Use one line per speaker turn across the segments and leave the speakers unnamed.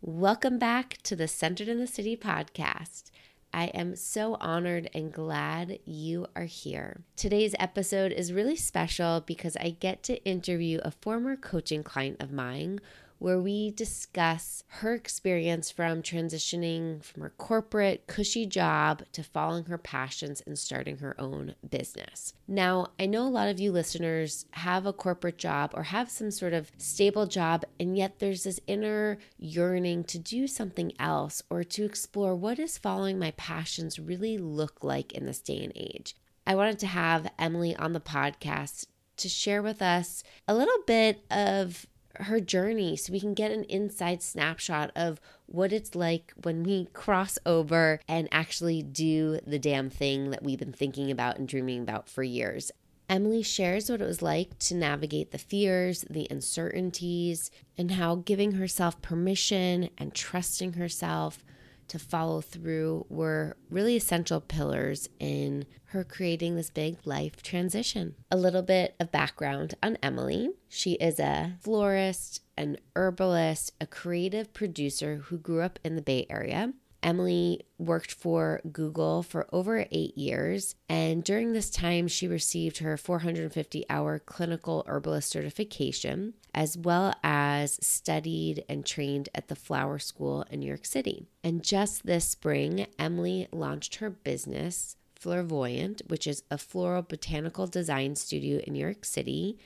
Welcome back to the Centered in the City podcast. I am so honored and glad you are here. Today's episode is really special because I get to interview a former coaching client of mine where we discuss her experience from transitioning from her corporate, cushy job to following her passions and starting her own business. Now, I know a lot of you listeners have a corporate job or have some sort of stable job, and yet there's this inner yearning to do something else or to explore what does following my passions really look like in this day and age. I wanted to have Emily on the podcast to share with us a little bit of her journey so we can get an inside snapshot of what it's like when we cross over and actually do the damn thing that we've been thinking about and dreaming about for years. Emily shares what it was like to navigate the fears, the uncertainties, and how giving herself permission and trusting herself to follow through were really essential pillars in her creating this big life transition. A little bit of background on Emily she is a florist, an herbalist, a creative producer who grew up in the Bay Area. Emily worked for Google for over eight years, and during this time, she received her 450 hour clinical herbalist certification, as well as studied and trained at the Flower School in New York City. And just this spring, Emily launched her business, Fleurvoyant, which is a floral botanical design studio in New York City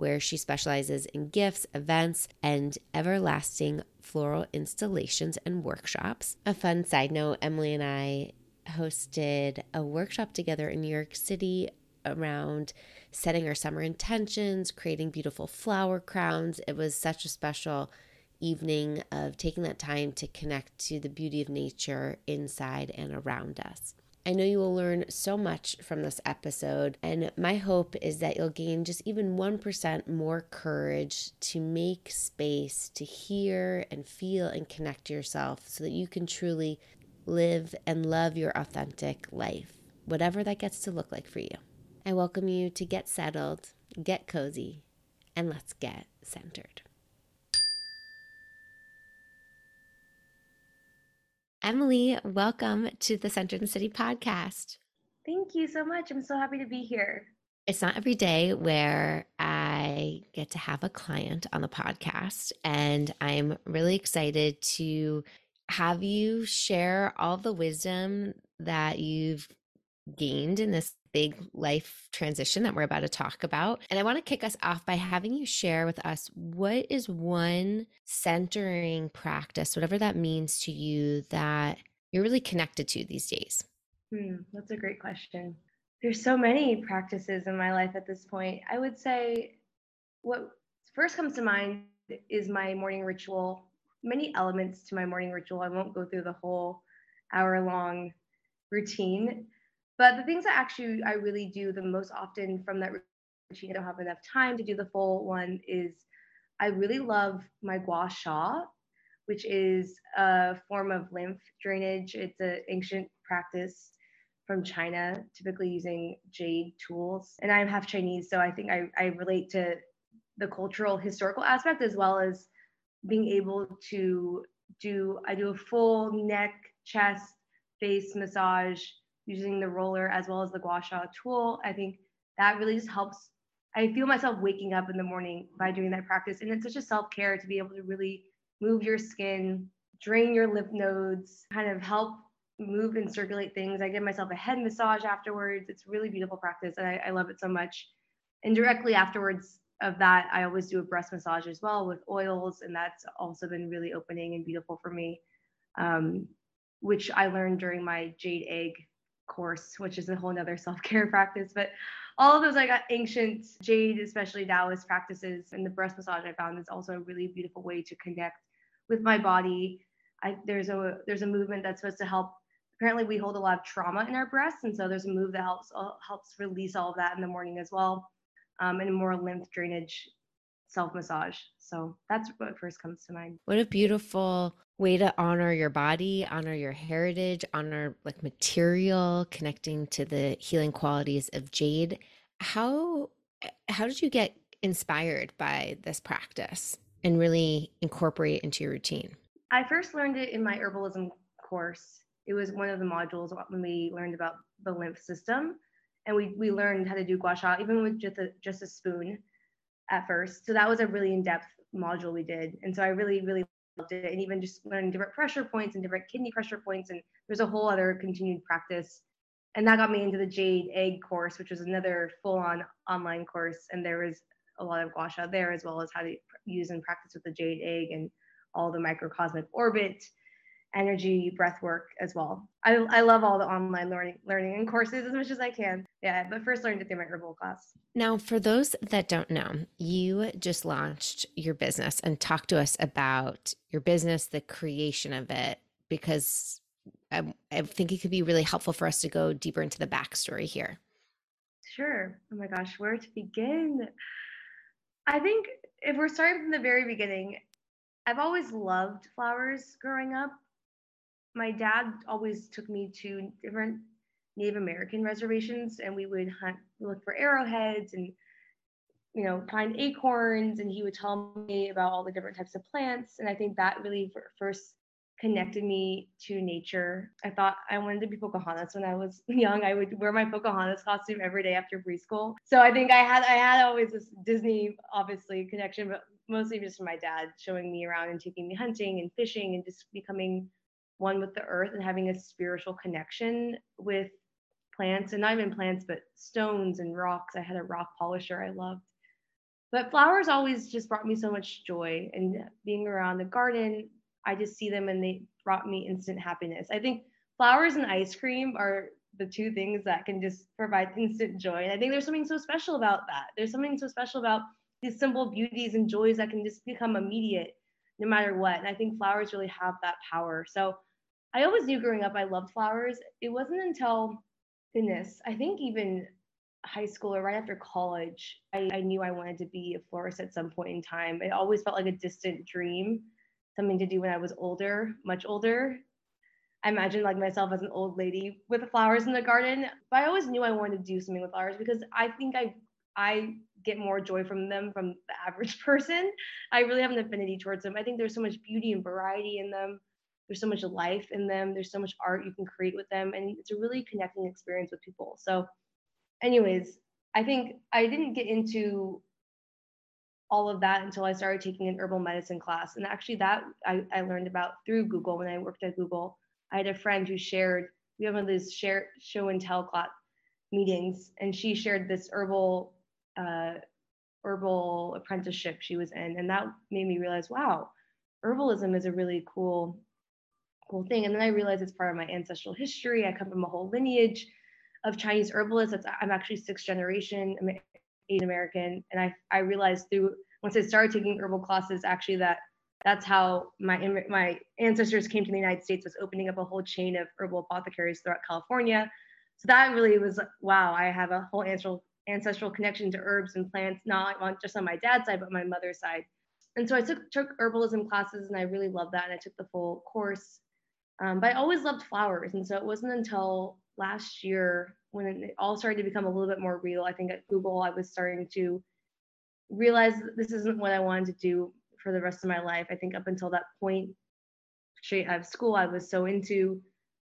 where she specializes in gifts, events, and everlasting floral installations and workshops. A fun side note Emily and I hosted a workshop together in New York City around setting our summer intentions, creating beautiful flower crowns. It was such a special evening of taking that time to connect to the beauty of nature inside and around us. I know you will learn so much from this episode, and my hope is that you'll gain just even 1% more courage to make space to hear and feel and connect to yourself so that you can truly live and love your authentic life, whatever that gets to look like for you. I welcome you to get settled, get cozy, and let's get centered. Emily, welcome to the Centered in the City podcast.
Thank you so much. I'm so happy to be here.
It's not every day where I get to have a client on the podcast, and I'm really excited to have you share all the wisdom that you've gained in this big life transition that we're about to talk about. And I want to kick us off by having you share with us what is one centering practice, whatever that means to you, that you're really connected to these days?
Hmm, that's a great question. There's so many practices in my life at this point. I would say what first comes to mind is my morning ritual. Many elements to my morning ritual. I won't go through the whole hour long routine, but the things that actually I really do the most often from that routine, I don't have enough time to do the full one, is I really love my gua sha, which is a form of lymph drainage. It's an ancient practice from China, typically using jade tools. And I'm half Chinese, so I think I, I relate to the cultural historical aspect as well as being able to do I do a full neck, chest, face massage using the roller as well as the gua sha tool. I think that really just helps. I feel myself waking up in the morning by doing that practice. And it's such a self care to be able to really move your skin, drain your lymph nodes, kind of help move and circulate things. I give myself a head massage afterwards. It's really beautiful practice. And I, I love it so much. And directly afterwards of that, I always do a breast massage as well with oils. And that's also been really opening and beautiful for me, um, which I learned during my jade egg course, which is a whole nother self-care practice. But all of those like ancient jade, especially Taoist practices and the breast massage I found is also a really beautiful way to connect with my body. I, there's a there's a movement that's supposed to help. Apparently, we hold a lot of trauma in our breasts, and so there's a move that helps uh, helps release all of that in the morning as well, um, and more lymph drainage self massage. So that's what first comes to mind.
What a beautiful way to honor your body, honor your heritage, honor like material, connecting to the healing qualities of jade. How how did you get inspired by this practice and really incorporate it into your routine?
I first learned it in my herbalism course. It was one of the modules when we learned about the lymph system, and we we learned how to do gua sha even with just a just a spoon at first. So that was a really in depth module we did, and so I really really loved it. And even just learning different pressure points and different kidney pressure points, and there's a whole other continued practice. And that got me into the Jade Egg course, which was another full on online course, and there was a lot of gua sha there as well as how to use and practice with the Jade Egg and all the microcosmic orbit energy breath work as well. I, I love all the online learning learning and courses as much as i can. Yeah but first learned it through my herbal class.
Now for those that don't know you just launched your business and talk to us about your business the creation of it because I, I think it could be really helpful for us to go deeper into the backstory here.
Sure. Oh my gosh where to begin? I think if we're starting from the very beginning I've always loved flowers growing up. My dad always took me to different Native American reservations and we would hunt, look for arrowheads and, you know, find acorns. And he would tell me about all the different types of plants. And I think that really first connected me to nature. I thought I wanted to be Pocahontas when I was young. I would wear my Pocahontas costume every day after preschool. So I think I had I had always this Disney obviously connection, but mostly just my dad showing me around and taking me hunting and fishing and just becoming one with the earth and having a spiritual connection with plants and not even plants but stones and rocks i had a rock polisher i loved but flowers always just brought me so much joy and being around the garden i just see them and they brought me instant happiness i think flowers and ice cream are the two things that can just provide instant joy and i think there's something so special about that there's something so special about these simple beauties and joys that can just become immediate no matter what. And I think flowers really have that power. So I always knew growing up I loved flowers. It wasn't until goodness, I think even high school or right after college, I, I knew I wanted to be a florist at some point in time. It always felt like a distant dream, something to do when I was older, much older. I imagined like myself as an old lady with flowers in the garden, but I always knew I wanted to do something with flowers because I think I I get more joy from them from the average person. I really have an affinity towards them. I think there's so much beauty and variety in them. There's so much life in them. There's so much art you can create with them. And it's a really connecting experience with people. So, anyways, I think I didn't get into all of that until I started taking an herbal medicine class. And actually, that I, I learned about through Google when I worked at Google. I had a friend who shared, we have one of those share, show and tell class meetings, and she shared this herbal uh, herbal apprenticeship she was in, and that made me realize, wow, herbalism is a really cool, cool thing. And then I realized it's part of my ancestral history. I come from a whole lineage of Chinese herbalists. That's, I'm actually sixth generation Asian American, and I I realized through once I started taking herbal classes, actually that that's how my my ancestors came to the United States was opening up a whole chain of herbal apothecaries throughout California. So that really was wow, I have a whole ancestral ancestral connection to herbs and plants, not just on my dad's side, but my mother's side. And so I took took herbalism classes, and I really loved that. And I took the full course. Um, but I always loved flowers, and so it wasn't until last year when it all started to become a little bit more real. I think at Google, I was starting to realize this isn't what I wanted to do for the rest of my life. I think up until that point, straight out of school, I was so into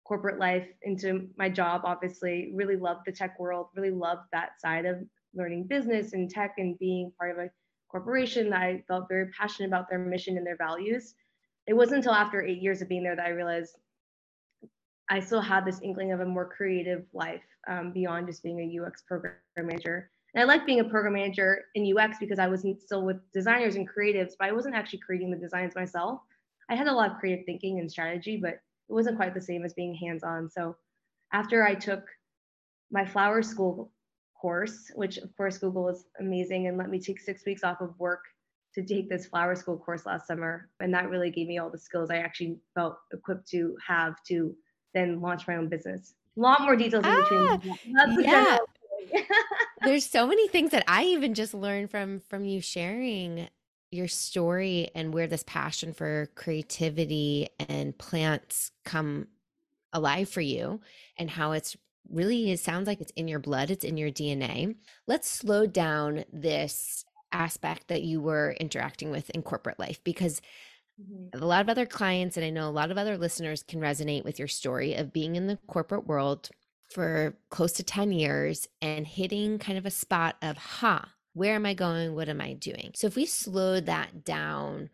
corporate life into my job obviously really loved the tech world really loved that side of learning business and tech and being part of a corporation that i felt very passionate about their mission and their values it wasn't until after eight years of being there that i realized i still had this inkling of a more creative life um, beyond just being a ux program manager and i like being a program manager in ux because i was still with designers and creatives but i wasn't actually creating the designs myself i had a lot of creative thinking and strategy but it wasn't quite the same as being hands on. So after I took my flower school course, which of course Google was amazing and let me take six weeks off of work to take this flower school course last summer. And that really gave me all the skills I actually felt equipped to have to then launch my own business. A lot more details in ah, between.
yeah. There's so many things that I even just learned from from you sharing your story and where this passion for creativity and plants come alive for you and how it's really it sounds like it's in your blood it's in your dna let's slow down this aspect that you were interacting with in corporate life because Mm-hmm. A lot of other clients, and I know a lot of other listeners can resonate with your story of being in the corporate world for close to 10 years and hitting kind of a spot of, huh, where am I going? What am I doing? So if we slow that down,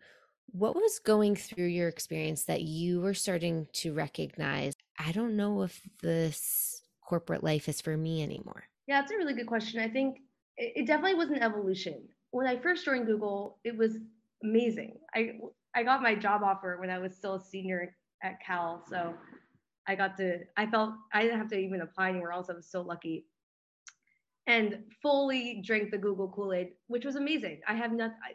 what was going through your experience that you were starting to recognize? I don't know if this corporate life is for me anymore.
Yeah, that's a really good question. I think it definitely was an evolution. When I first joined Google, it was amazing. I I got my job offer when I was still a senior at Cal, so I got to. I felt I didn't have to even apply anywhere else. I was so lucky, and fully drank the Google Kool Aid, which was amazing. I have not I,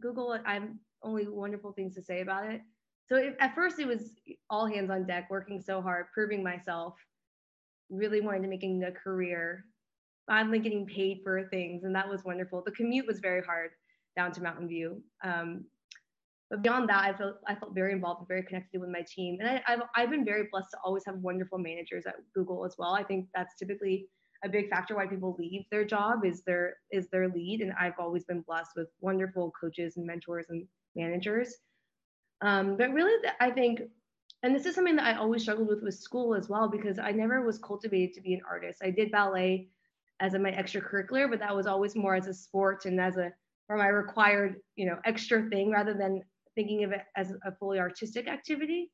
Google. I'm only wonderful things to say about it. So at first it was all hands on deck, working so hard, proving myself, really wanting to making a career, finally getting paid for things, and that was wonderful. The commute was very hard down to Mountain View. Um, but beyond that, I felt I felt very involved and very connected with my team, and I, have I've been very blessed to always have wonderful managers at Google as well. I think that's typically a big factor why people leave their job is their is their lead, and I've always been blessed with wonderful coaches and mentors and managers. Um, but really, I think, and this is something that I always struggled with with school as well, because I never was cultivated to be an artist. I did ballet as a, my extracurricular, but that was always more as a sport and as a for my required, you know, extra thing rather than thinking of it as a fully artistic activity.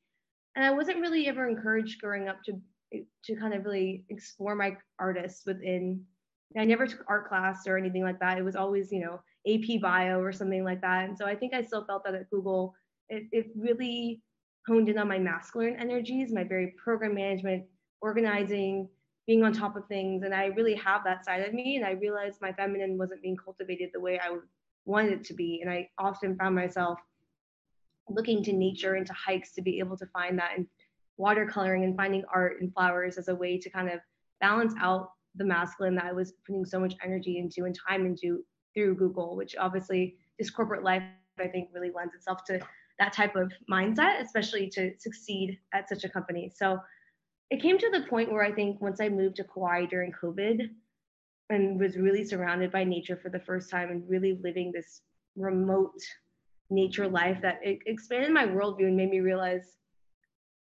And I wasn't really ever encouraged growing up to to kind of really explore my artists within. I never took art class or anything like that. It was always, you know, AP bio or something like that. And so I think I still felt that at Google, it, it really honed in on my masculine energies, my very program management, organizing, being on top of things. And I really have that side of me. And I realized my feminine wasn't being cultivated the way I wanted it to be. And I often found myself looking to nature and to hikes to be able to find that and watercoloring and finding art and flowers as a way to kind of balance out the masculine that I was putting so much energy into and time into through Google, which obviously this corporate life, I think, really lends itself to that type of mindset, especially to succeed at such a company. So it came to the point where I think once I moved to Kauai during COVID and was really surrounded by nature for the first time and really living this remote nature life that it expanded my worldview and made me realize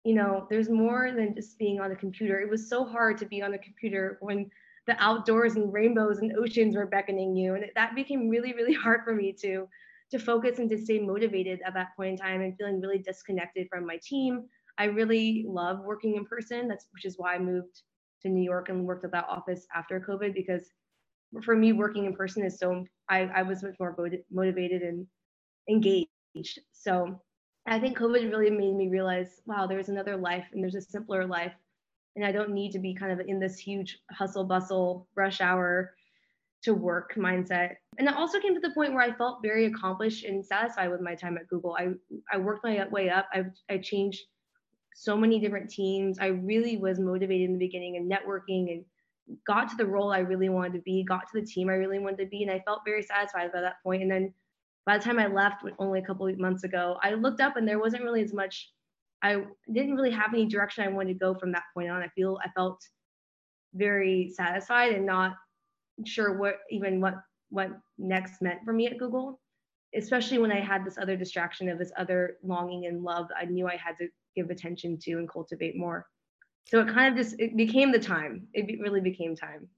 you know there's more than just being on a computer. It was so hard to be on a computer when the outdoors and rainbows and oceans were beckoning you. And that became really really hard for me to to focus and to stay motivated at that point in time and feeling really disconnected from my team. I really love working in person. That's which is why i moved to new york and worked at that office after covid because for me working in person is so i, I was much more motivated and engaged so i think covid really made me realize wow there's another life and there's a simpler life and I don't need to be kind of in this huge hustle bustle rush hour to work mindset. And it also came to the point where I felt very accomplished and satisfied with my time at Google. I I worked my way up. I I changed so many different teams. I really was motivated in the beginning and networking and got to the role I really wanted to be, got to the team I really wanted to be, and I felt very satisfied by that point. And then by the time I left only a couple of months ago, I looked up and there wasn't really as much I didn't really have any direction I wanted to go from that point on. I feel I felt very satisfied and not sure what even what what next meant for me at Google, especially when I had this other distraction of this other longing and love I knew I had to give attention to and cultivate more. So it kind of just it became the time. It really became time.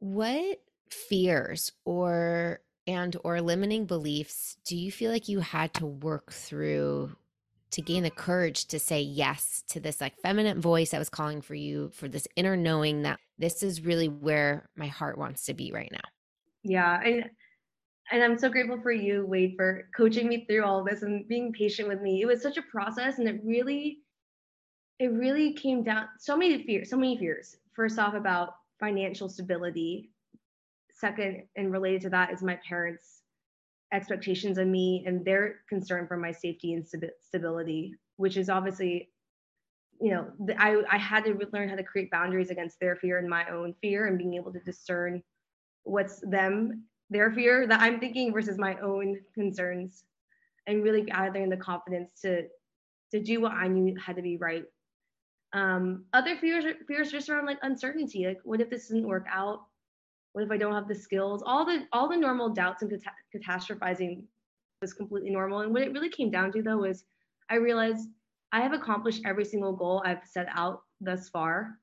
What fears or and or limiting beliefs do you feel like you had to work through to gain the courage to say yes to this like feminine voice that was calling for you for this inner knowing that this is really where my heart wants to be right now?
Yeah and and i'm so grateful for you wade for coaching me through all this and being patient with me. It was such a process and it really it really came down so many fears so many fears first off about financial stability second and related to that is my parents expectations of me and their concern for my safety and stability, which is obviously, you know, I, I had to learn how to create boundaries against their fear and my own fear and being able to discern what's them, their fear that I'm thinking versus my own concerns and really gathering the confidence to to do what I knew had to be right. Um, other fears fears just around like uncertainty, like what if this doesn't work out? What if i don't have the skills all the all the normal doubts and catastrophizing was completely normal. And what it really came down to though was I realized I have accomplished every single goal I've set out thus far.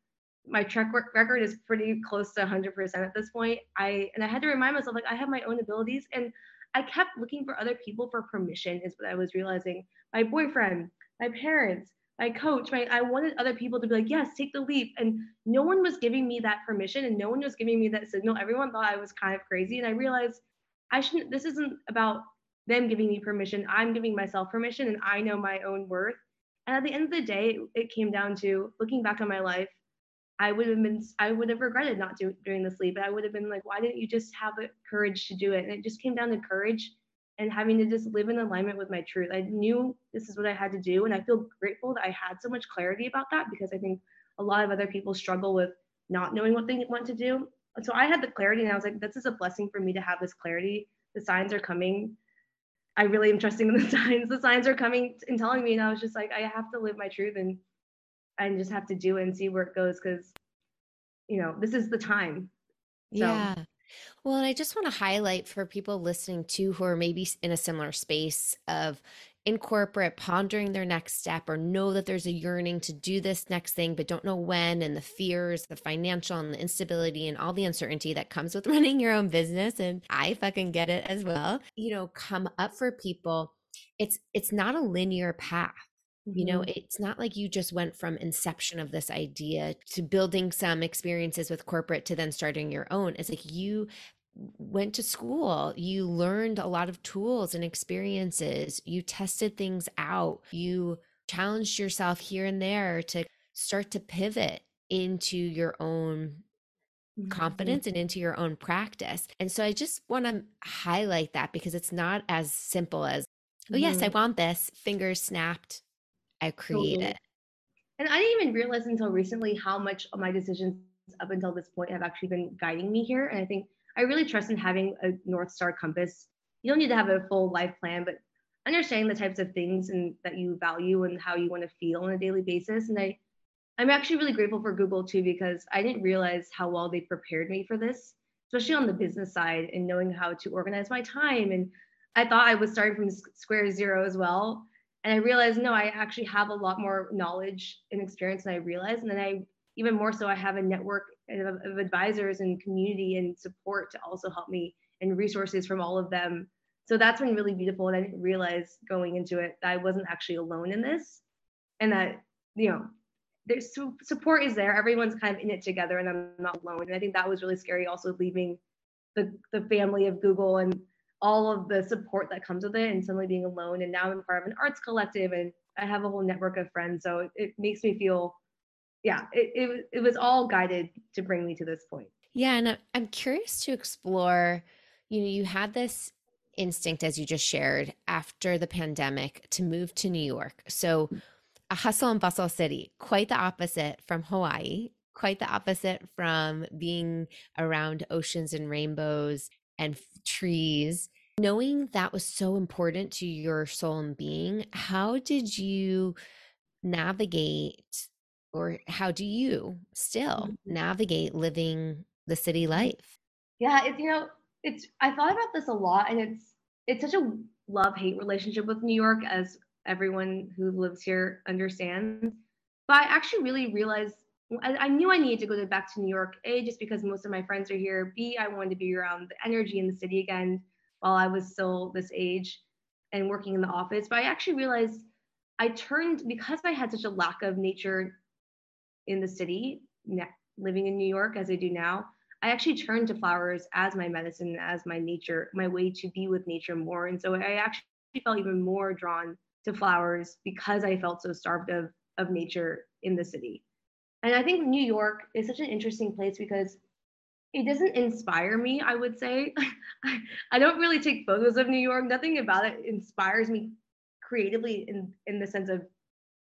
My track record is pretty close to 100% at this point. I and I had to remind myself like I have my own abilities and I kept looking for other people for permission is what I was realizing. My boyfriend, my parents, my coach, my I wanted other people to be like, "Yes, take the leap." And no one was giving me that permission and no one was giving me that signal. Everyone thought I was kind of crazy and I realized I shouldn't this isn't about them giving me permission. I'm giving myself permission and I know my own worth. And at the end of the day, it came down to looking back on my life. I would have been, I would have regretted not do, doing the sleep. But I would have been like, why didn't you just have the courage to do it? And it just came down to courage and having to just live in alignment with my truth. I knew this is what I had to do. And I feel grateful that I had so much clarity about that because I think a lot of other people struggle with not knowing what they want to do. So I had the clarity and I was like, this is a blessing for me to have this clarity. The signs are coming I really am trusting in the signs. The signs are coming and telling me, and I was just like, I have to live my truth and I just have to do it and see where it goes because, you know, this is the time.
So. Yeah. Well, and I just want to highlight for people listening too who are maybe in a similar space of in corporate pondering their next step or know that there's a yearning to do this next thing but don't know when and the fears the financial and the instability and all the uncertainty that comes with running your own business and i fucking get it as well. You know come up for people it's it's not a linear path you know mm-hmm. it's not like you just went from inception of this idea to building some experiences with corporate to then starting your own it's like you went to school, you learned a lot of tools and experiences, you tested things out, you challenged yourself here and there to start to pivot into your own mm-hmm. confidence and into your own practice. And so I just want to highlight that because it's not as simple as, oh, yes, I mm-hmm. want this, fingers snapped, I create totally. it.
And I didn't even realize until recently how much of my decisions up until this point have actually been guiding me here. And I think I really trust in having a North Star compass. You don't need to have a full life plan, but understanding the types of things and that you value and how you want to feel on a daily basis. And I, I'm actually really grateful for Google too because I didn't realize how well they prepared me for this, especially on the business side and knowing how to organize my time. And I thought I was starting from square zero as well. And I realized no, I actually have a lot more knowledge and experience than I realized. And then I even more so, I have a network of, of advisors and community and support to also help me and resources from all of them. So that's been really beautiful. And I didn't realize going into it that I wasn't actually alone in this and that, you know, there's support is there. Everyone's kind of in it together and I'm not alone. And I think that was really scary also leaving the, the family of Google and all of the support that comes with it and suddenly being alone. And now I'm part of an arts collective and I have a whole network of friends. So it, it makes me feel yeah, it, it, it was all guided to bring me to this point.
Yeah. And I'm curious to explore, you know, you had this instinct, as you just shared, after the pandemic to move to New York. So a hustle and bustle city, quite the opposite from Hawaii, quite the opposite from being around oceans and rainbows and trees. Knowing that was so important to your soul and being, how did you navigate or how do you still mm-hmm. navigate living the city mm-hmm. life
yeah it's you know it's i thought about this a lot and it's it's such a love hate relationship with new york as everyone who lives here understands but i actually really realized I, knew i needed to go to, back to new york a just because most of my friends are here b i wanted to be around the energy in the city again while i was still this age and working in the office but i actually realized i turned because i had such a lack of nature in the city, living in New York as I do now, I actually turned to flowers as my medicine, as my nature, my way to be with nature more. And so I actually felt even more drawn to flowers because I felt so starved of, of nature in the city. And I think New York is such an interesting place because it doesn't inspire me, I would say. I, don't really take photos of New York. Nothing about it inspires me creatively in, in the sense of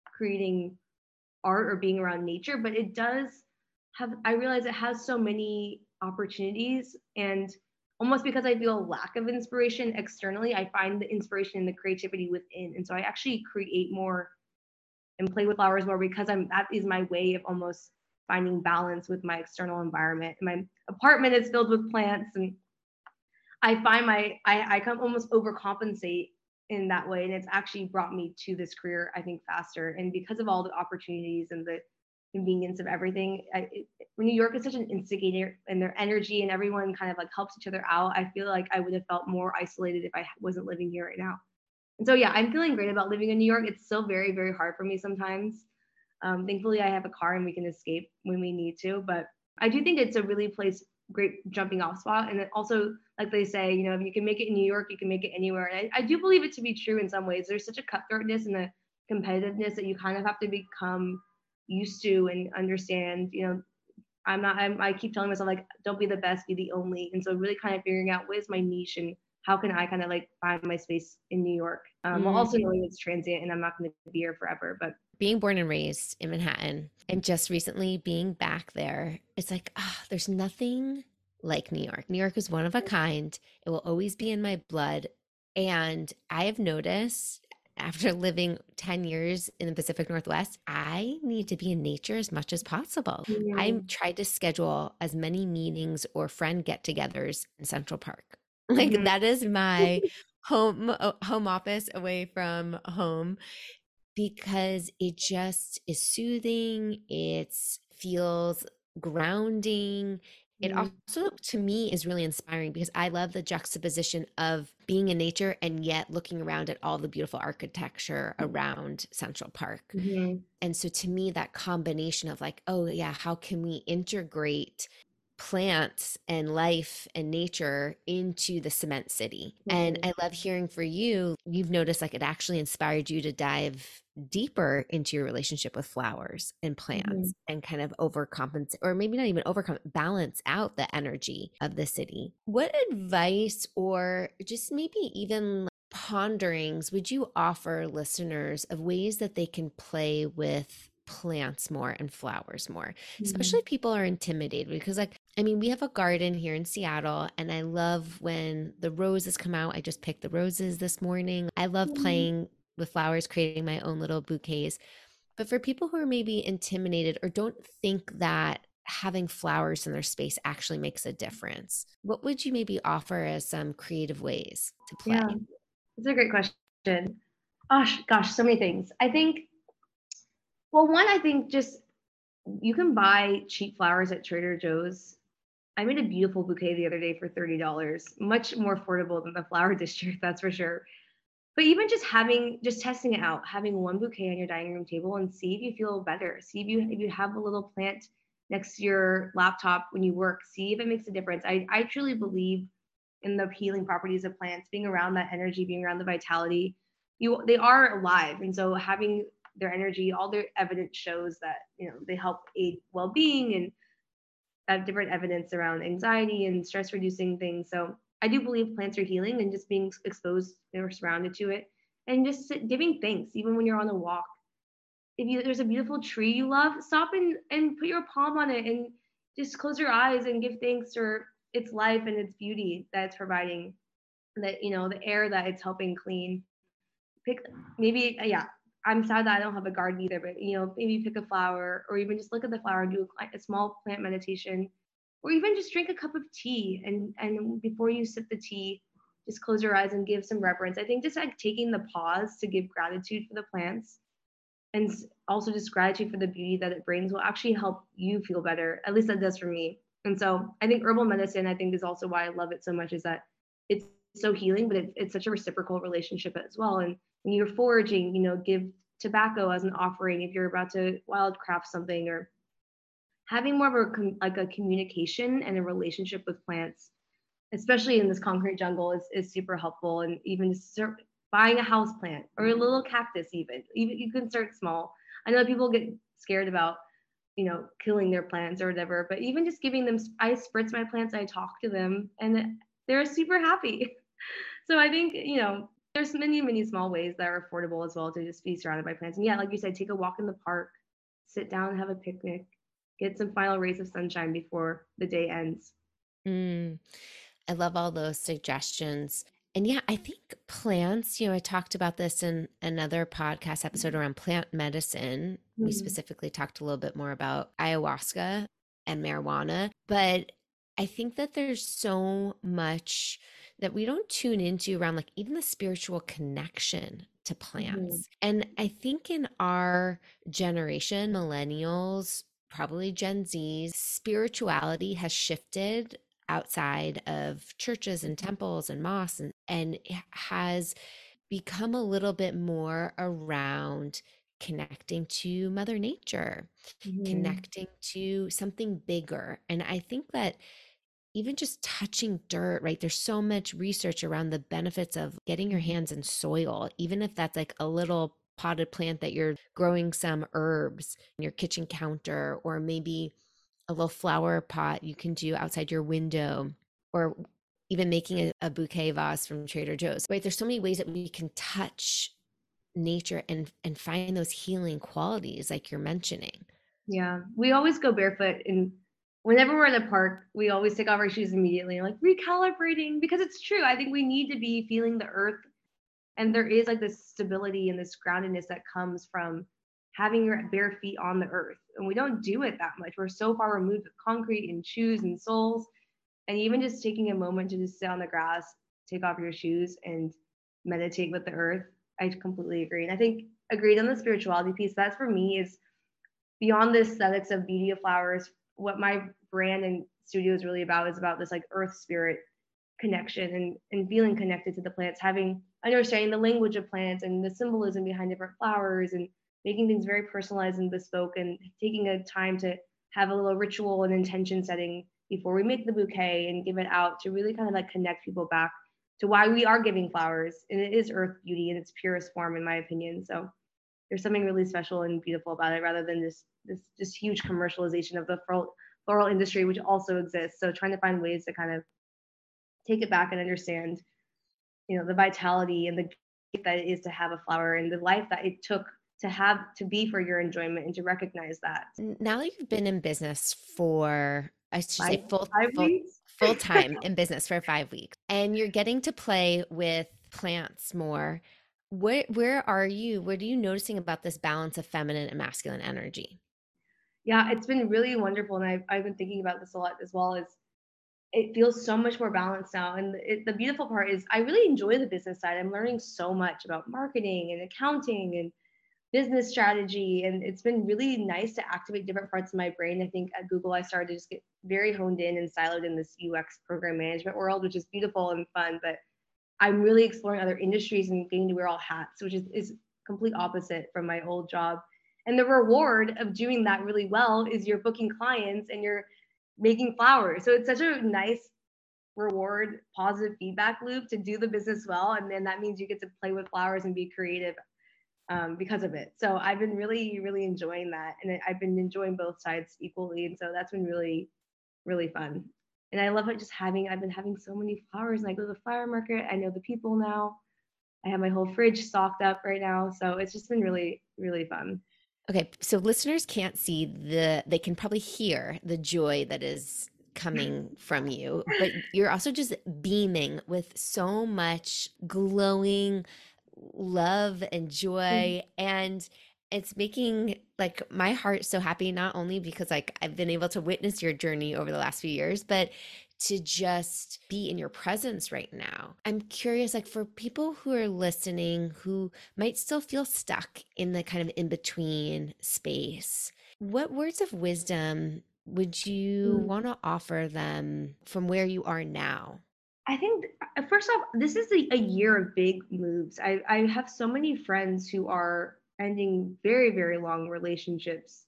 creating art or being around nature, but it does have, I realize it has so many opportunities and almost because I feel a lack of inspiration externally, I find the inspiration and the creativity within. And so I actually create more and play with flowers more because I'm that is my way of almost finding balance with my external environment. My apartment is filled with plants and I find my I, I come almost overcompensate in that way. And it's actually brought me to this career, I think, faster. And because of all the opportunities and the convenience of everything, I, it, New York is such an instigator and their energy and everyone kind of like helps each other out. I feel like I would have felt more isolated if I wasn't living here right now. And so, yeah, I'm feeling great about living in New York. It's still very, very hard for me sometimes. Um, thankfully, I have a car and we can escape when we need to. But I do think it's a really place great jumping off spot. And also, like they say, you know, if you can make it in New York, you can make it anywhere. And I, I do believe it to be true in some ways. There's such a cutthroatness and a competitiveness that you kind of have to become used to and understand. You know, I'm not. I'm, I keep telling myself like, don't be the best, be the only. And so, really, kind of figuring out what is my niche and how can I kind of like find my space in New York, um, mm. while also knowing it's transient and I'm not going to be here forever. But
being born and raised in Manhattan and just recently being back there, it's like, ah, oh, there's nothing like New York. New York is one of a kind. It will always be in my blood. And I have noticed after living 10 years in the Pacific Northwest, I need to be in nature as much as possible. Mm-hmm. I tried to schedule as many meetings or friend get togethers in Central Park. Like mm-hmm. that is my home uh, home office away from home because it just is soothing. It feels grounding. It mm-hmm. also, to me, is really inspiring because I love the juxtaposition of being in nature and yet looking around at all the beautiful architecture around Central Park. Mm-hmm. And so, to me, that combination of like, oh, yeah, how can we integrate plants and life and nature into the cement city. Mm-hmm. And I love hearing for you, you've noticed like it actually inspired you to dive deeper into your relationship with flowers and plants mm-hmm. and kind of overcompensate or maybe not even overcompensate balance out the energy of the city. What advice or just maybe even ponderings would you offer listeners of ways that they can play with plants more and flowers more mm-hmm. especially people are intimidated because like i mean we have a garden here in seattle and i love when the roses come out. I just picked the roses this morning. I love mm-hmm. playing with flowers creating my own little bouquets. But for people who are maybe intimidated or don't think that having flowers in their space actually makes a difference what would you maybe offer as some creative ways to play? Yeah,
that's a great question. Gosh gosh so many things. I think well, one, I think just you can buy cheap flowers at Trader Joe's. I made a beautiful bouquet the other day for $30, much more affordable than the flower district, that's for sure. But even just having, just testing it out, having one bouquet on your dining room table and see if you feel better. See if you if you have a little plant next to your laptop when you work. See if it makes a difference. I, I truly believe in the healing properties of plants, being around that energy, being around the vitality. You they are alive. And so having their energy all their evidence shows that you know they help aid well-being and have different evidence around anxiety and stress reducing things. So i do believe plants are healing and just being exposed or surrounded to it and just giving thanks even when you're on a walk. If you there's a beautiful tree you love stop and and put your palm on it and just close your eyes and give thanks for its life and its beauty that it's providing that you know the air that it's helping clean. Pick maybe yeah I'm sad that I don't have a garden either, but you know, maybe pick a flower or even just look at the flower, and do a, a small plant meditation, or even just drink a cup of tea and and before you sip the tea, just close your eyes and give some reverence. I think just like taking the pause to give gratitude for the plants and also just gratitude for the beauty that it brings will actually help you feel better. At least that does for me. And so I think herbal medicine, I think is also why I love it so much is that it's so healing, but it's, it's such a reciprocal relationship as well. And when you're foraging, you know, give tobacco as an offering if you're about to wildcraft something or having more of a like a communication and a relationship with plants especially in this concrete jungle is, is super helpful. And even buying a house plant or a little cactus even even you can start small. I know people get scared about you know killing their plants or whatever but even just giving them i spritz my plants i talk to them and they're super happy so i think you know there's many, many small ways that are affordable as well to just be surrounded by plants. And yeah, like you said, take a walk in the park, sit down, have a picnic, get some final rays of sunshine before the day ends.
Mm, I love all those suggestions. And yeah, I think plants, you know, I talked about this in another podcast episode around plant medicine. Mm-hmm. We specifically talked a little bit more about ayahuasca and marijuana, but I think that there's so much that we don't tune into around like even the spiritual connection to
Mm-hmm.
plants. And I think in our generation, millennials, probably Gen Z's, spirituality has shifted outside of churches and temples and mosques and, and has become a little bit more around connecting to Mother Nature,
Mhm.
connecting to something bigger. And I think that even just touching dirt, right? There's so much research around the benefits of getting your hands in soil, even if that's like a little potted plant that you're growing some herbs in your kitchen counter, or maybe a little flower pot you can do outside your window, or even making a, a bouquet vase from Trader Joe's, right? There's so many ways that we can touch nature and and find those healing qualities like you're mentioning.
Yeah, we always go barefoot, and whenever we're in the park, we always take off our shoes immediately, like recalibrating because it's true. I think we need to be feeling the earth, and there is like this stability and this groundedness that comes from having your bare feet on the earth, and we don't do it that much. We're so far removed with concrete and shoes and soles, and even just taking a moment to just sit on the grass, take off your shoes, and meditate with the earth. I completely agree, and I think agreed on the spirituality piece. That's for me is beyond the aesthetics of beauty of flowers, what my brand and studio is really about is about this like earth spirit connection and, and feeling connected to the plants, having understanding the language of plants and the symbolism behind different flowers and making things very personalized and bespoke and taking a time to have a little ritual and intention setting before we make the bouquet and give it out to really kind of like connect people back to why we are giving flowers. And it is earth beauty in its purest form in my opinion. So there's something really special and beautiful about it rather than this this just huge commercialization of the floral, floral industry which also exists so trying to find ways to kind of take it back and understand you know the vitality and the gift that it is to have a flower and the life that it took to have to be for your enjoyment and to recognize that
Now that you've been in business for, I should say, full
five
full,
weeks
full time in business for five weeks, and you're getting to play with plants more. Where where are you? What are you noticing about this balance of feminine and masculine energy?
yeah it's been really wonderful and I've, I've been thinking about this a lot as well as it feels so much more balanced now and it, the beautiful part is i really enjoy the business side i'm learning so much about marketing and accounting and business strategy and it's been really nice to activate different parts of my brain i think at google i started to just get very honed in and siloed in this ux program management world which is beautiful and fun but i'm really exploring other industries and getting to wear all hats which is, is complete opposite from my old job. And the reward of doing that really well is you're booking clients and you're making flowers. So it's such a nice reward positive feedback loop to do the business well. And then that means you get to play with flowers and be creative um, because of it. So I've been really, really enjoying that, and I've been enjoying both sides equally, and so that's been really, really fun. And I love it just having. I've been having so many flowers, and I go to the flower market. I know the people now. I have my whole fridge stocked up right now, so it's just been really, really fun.
Okay, so listeners can't see the, they can probably hear the joy that is coming from you, but you're also just beaming with so much glowing love and joy. Mm-hmm. And it's making like my heart so happy, not only because like I've been able to witness your journey over the last few years, but to just be in your presence right now. I'm curious, like for people who are listening who might still feel stuck in the kind of in between space, what words of wisdom would you
Mm.
want to offer them from where you are now?
I think uh, first off, this is a, a year of big moves. I, I have so many friends who are ending very, very long relationships,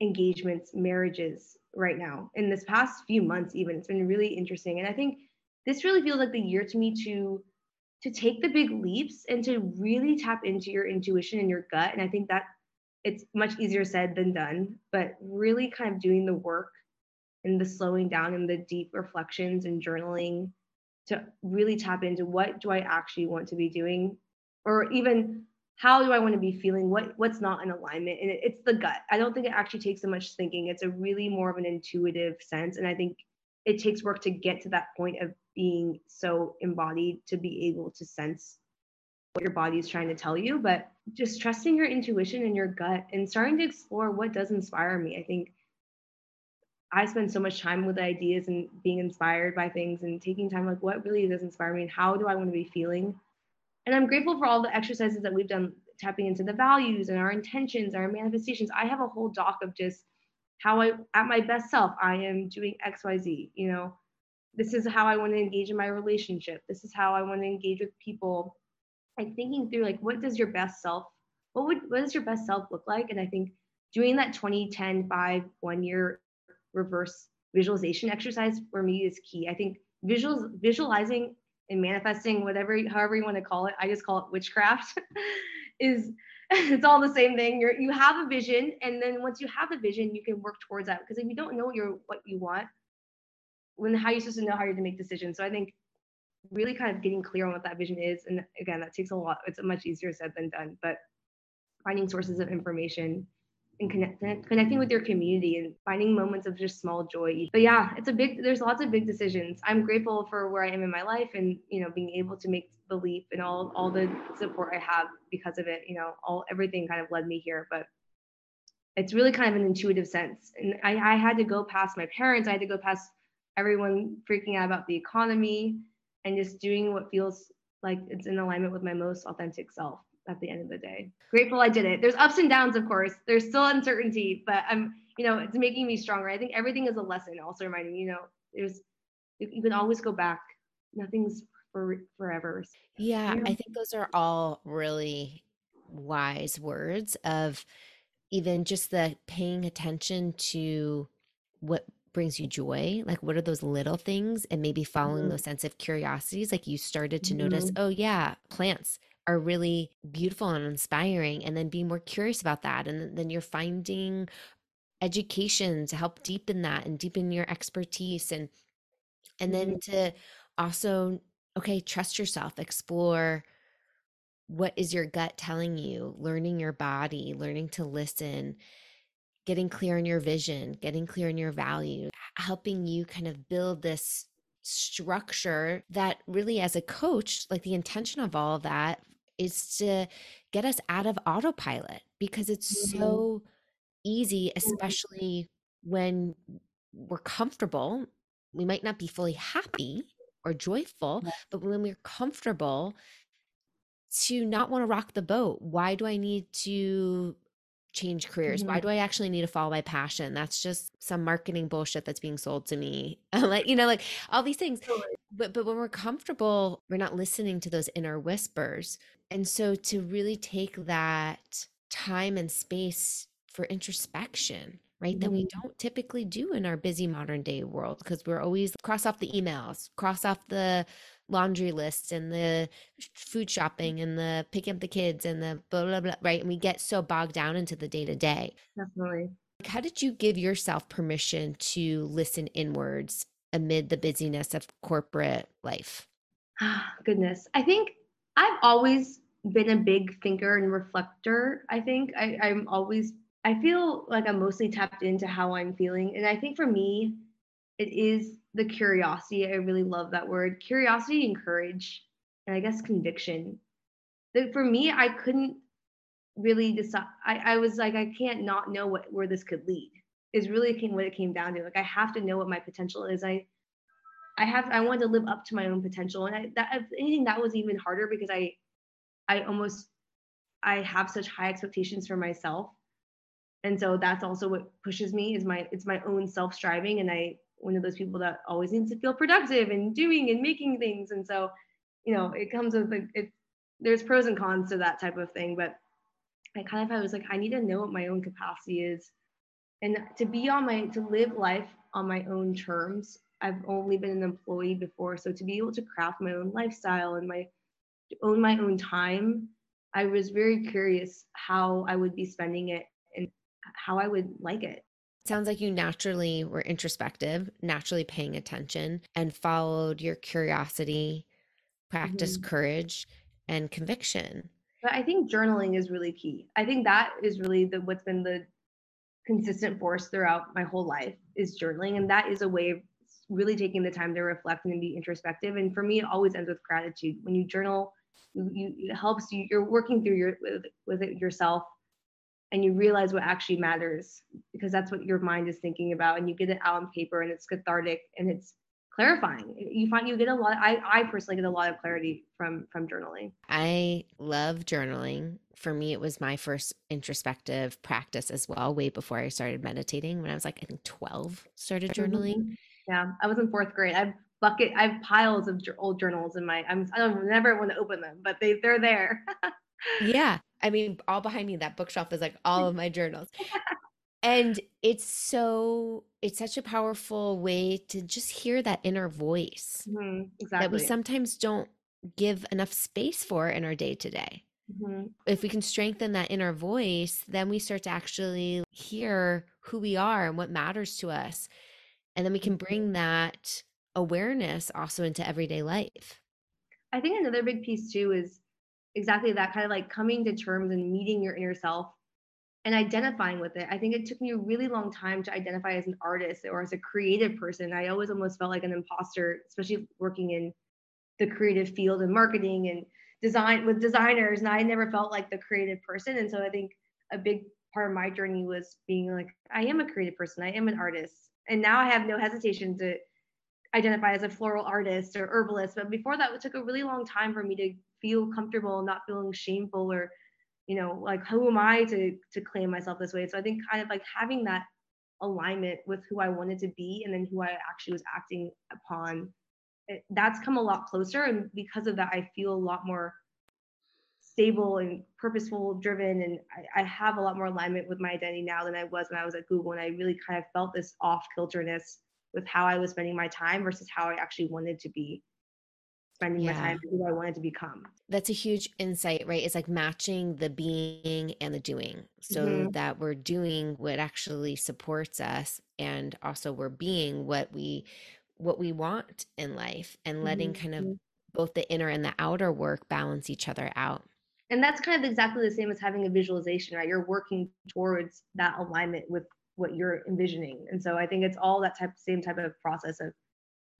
engagements, marriages right now. In this past few months, even it's been really interesting. And I think this really feels like the year to me to to take the big leaps and to really tap into your intuition and your gut. And I think that it's much easier said than done, but really kind of doing the work and the slowing down and the deep reflections and journaling to really tap into what do I actually want to be doing, or even how do I want to be feeling? What what's not in alignment? And it, it's the gut. I don't think it actually takes so much thinking. It's a really more of an intuitive sense, and I think it takes work to get to that point of being so embodied to be able to sense what your body is trying to tell you. But just trusting your intuition and your gut and starting to explore what does inspire me. I think I spend so much time with ideas and being inspired by things and taking time like what really does inspire me and how do I want to be feeling. And I'm grateful for all the exercises that we've done tapping into the values and our intentions, our manifestations. I have a whole doc of just how I at my best self I am doing XYZ, you know. This is how I want to engage in my relationship. This is how I want to engage with people. Like thinking through like what does your best self what would what does your best self look like? And I think doing that 20, 10, 5, one year reverse visualization exercise for me is key. I think visuals visualizing and manifesting whatever however you want to call it, I just call it witchcraft, is it's all the same thing. You're you have a vision, and then once you have a vision, you can work towards that. Because if you don't know you're what you want, when how are you supposed to know how you're to make decisions? So I think really kind of getting clear on what that vision is, and again, that takes a lot. It's much easier said than done, but finding sources of information and connect, connecting with your community and finding moments of just small joy. But yeah, it's a big there's lots of big decisions. I'm grateful for where I am in my life and you know being able to make the leap and all all the support I have because of it, you know, all everything kind of led me here, but it's really kind of an intuitive sense. And I, I had to go past my parents, I had to go past everyone freaking out about the economy and just doing what feels like it's in alignment with my most authentic self at the end of the day. Grateful I did it. There's ups and downs, of course. There's still uncertainty, but I'm, you know, it's making me stronger. I think everything is a lesson. Also reminding you know, there's you can always go back. Nothing's for forever.
Yeah, I think those are all really wise words of even just the paying attention to what brings you joy like what are those little things and maybe following mm-hmm. those sense of curiosities like you started to mm-hmm. notice oh yeah plants are really beautiful and inspiring and then be more curious about that and then you're finding education to help deepen that and deepen your expertise and and then mm-hmm. to also okay trust yourself explore what is your gut telling you learning your body learning to listen getting clear on your vision getting clear on your value helping you kind of build this structure that really as a coach like the intention of all of that is to get us out of autopilot because it's mm-hmm. so easy, mm-hmm. especially when we're comfortable. We might not be fully happy or joyful, but when we're comfortable, to not want to rock the boat. Why do I need to change careers? Mm-hmm. Why do I actually need to follow my passion? That's just some marketing bullshit that's being sold to me. like, you know, like all these things. But but when we're comfortable, we're not listening to those inner whispers. And so to really take that time and space for introspection, right? Mm-hmm. That we mm-hmm. don't typically do in our busy modern day world because we're always cross off the emails, cross off the laundry lists and the food shopping and the picking up the kids and the blah blah blah, right? And we get so bogged down into the day to day.
Definitely.
How did you give yourself permission to listen inwards amid the busyness of corporate life?
Ah, goodness. I think I've always been a big thinker and reflector. I think I, I'm always, I feel like I'm mostly tapped into how I'm feeling. And I think for me, it is the curiosity. I really love that word curiosity and courage, and I guess conviction. That for me, I couldn't really decide. I, I was like, I can't not know what where this could lead. Is really came what it came down to. Like, I have to know what my potential is. I I have I wanted to live up to my own potential, and I that if anything that was even harder because I I almost I have such high expectations for myself, and so that's also what pushes me is my it's my own self striving, and I one of those people that always needs to feel productive and doing and making things, and so you know it comes with like it. There's pros and cons to that type of thing, but I kind of I was like I need to know what my own capacity is, and to be on my to live life on my own terms I've only been an employee before. So to be able to craft my own lifestyle and my own my own time, I was very curious how I would be spending it and how I would like it.
Sounds like you naturally were introspective, naturally paying attention, and followed your curiosity, practiced mm-hmm. courage, and conviction.
But I think journaling is really key. I think that is really the what's been the consistent force throughout my whole life is journaling, and that is a way of really taking the time to reflect and be introspective. And for me, it always ends with gratitude. When you journal, you, you it helps you. You're working through your with with it yourself, and you realize what actually matters because that's what your mind is thinking about and you get it out on paper and it's cathartic and it's clarifying. You find you get a lot i i personally get a lot of clarity from from journaling.
I love journaling. For me it was my first introspective practice as well way before i started meditating. When i was like i think 12 started mm-hmm. journaling.
Yeah i was in fourth grade. I've bucket i have piles of old journals in my i'm i don't never want to open them but they they're there.
Yeah i mean all behind me that bookshelf is like all of my journals. And it's so it's such a powerful way to just hear that inner voice
mm-hmm,
exactly. that we sometimes don't give enough space for in our day to day if we can strengthen that inner voice then we start to actually hear who we are and what matters to us. And then we can bring mm-hmm. that awareness also into everyday life.
I think another big piece too is exactly that kind of like coming to terms and meeting your inner self and identifying with it. I think it took me a really long time to identify as an artist or as a creative person. I always almost felt like an imposter, especially working in the creative field and marketing and design with designers. And I never felt like the creative person. And so I think a big part of my journey was being like, I am a creative person, I am an artist. And now I have no hesitation to identify as a floral artist or herbalist. But before that, it took a really long time for me to feel comfortable, not feeling shameful or you know like who am i to to claim myself this way? So i think kind of like having that alignment with who i wanted to be and then who i actually was acting upon it, that's come a lot closer and because of that i feel a lot more stable and purposeful driven and I, I have a lot more alignment with my identity now than i was when i was at google and i really kind of felt this off kilterness with how i was spending my time versus how i actually wanted to be spending yeah. my time who I wanted to become.
That's a huge insight, right? It's like matching the being and the doing so mm-hmm. that we're doing what actually supports us and also we're being what we what we want in life and letting mm-hmm. kind of mm-hmm. both the inner and the outer work balance each other out.
And that's kind of exactly the same as having a visualization, right? You're working towards that alignment with what you're envisioning. And so I think it's all that type same type of process of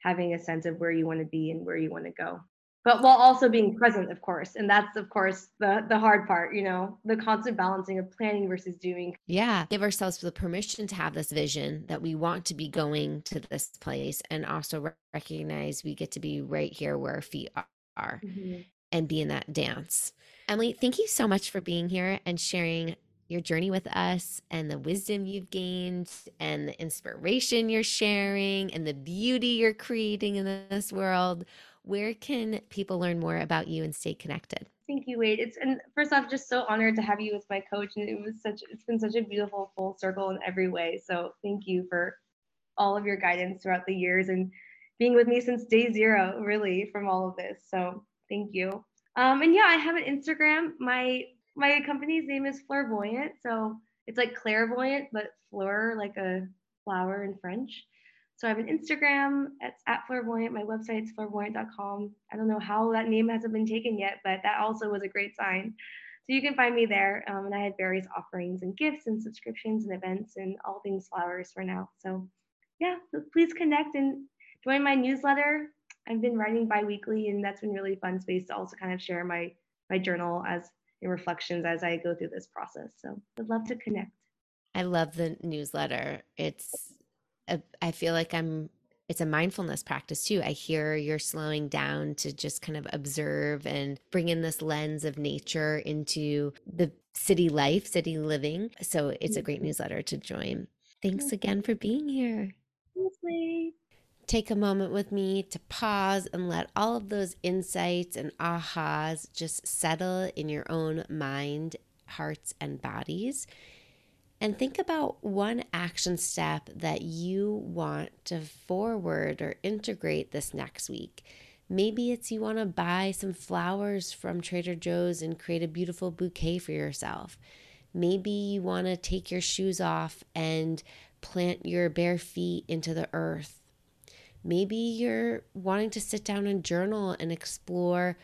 having a sense of where you want to be and where you want to go. But while also being present of course and that's of course the the hard part you know the constant balancing of planning versus doing.
Yeah give ourselves the permission to have this vision that we want to be going to this place and also recognize we get to be right here where our feet are mm-hmm. and be in that dance. Emily thank you so much for being here and sharing your journey with us and the wisdom you've gained and the inspiration you're sharing and the beauty you're creating in this world. Where can people learn more about you and stay connected?
Thank you, Wade. It's and first off, just so honored to have you as my coach. And it was such it's been such a beautiful full circle in every way. So thank you for all of your guidance throughout the years and being with me since day zero, really, from all of this. So thank you. Um, and yeah, I have an Instagram. My my company's name is Fleurvoyant. So it's like clairvoyant, but fleur, like a flower in French. So I have an Instagram. It's at Fleurvoyant. My website's fleurvoyant.com. I don't know how that name hasn't been taken yet, but that also was a great sign. So you can find me there. Um, and I had various offerings and gifts and subscriptions and events and all things flowers for now. So yeah, please connect and join my newsletter. I've been writing bi-weekly and that's been really fun space to also kind of share my my journal as reflections as I go through this process. So I'd love to connect.
I love the newsletter. It's, a, I feel like I'm, it's a mindfulness practice too. I hear you're slowing down to just kind of observe and bring in this lens of nature into the city life, city living. So it's a great mm-hmm. newsletter to join. Thanks again for being here.
Thanks,
take a moment with me to pause and let all of those insights and ahas just settle in your own mind, hearts, and bodies. And think about one action step that you want to forward or integrate this next week. Maybe it's you want to buy some flowers from Trader Joe's and create a beautiful bouquet for yourself. Maybe you want to take your shoes off and plant your bare feet into the earth Maybe you're wanting to sit down and journal and explore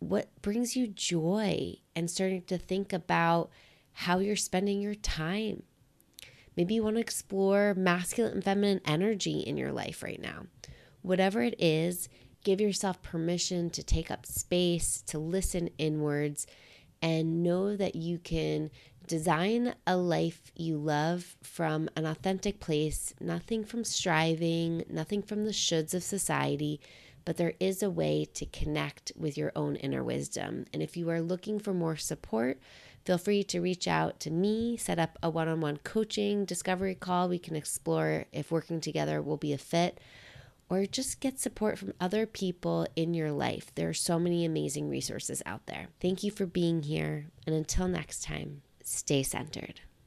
what brings you joy and starting to think about how you're spending your time. Maybe you want to explore masculine and feminine energy in your life right now. Whatever it is, give yourself permission to take up space, to listen inwards, and know that you can design a life you love from an authentic place, nothing from striving, nothing from the shoulds of society, but there is a way to connect with your own inner wisdom. And if you are looking for more support, feel free to reach out to me, set up a one on one coaching discovery call. We can explore if working together will be a fit or just get support from other people in your life. There are so many amazing resources out there. Thank you for being here. And until next time, stay centered.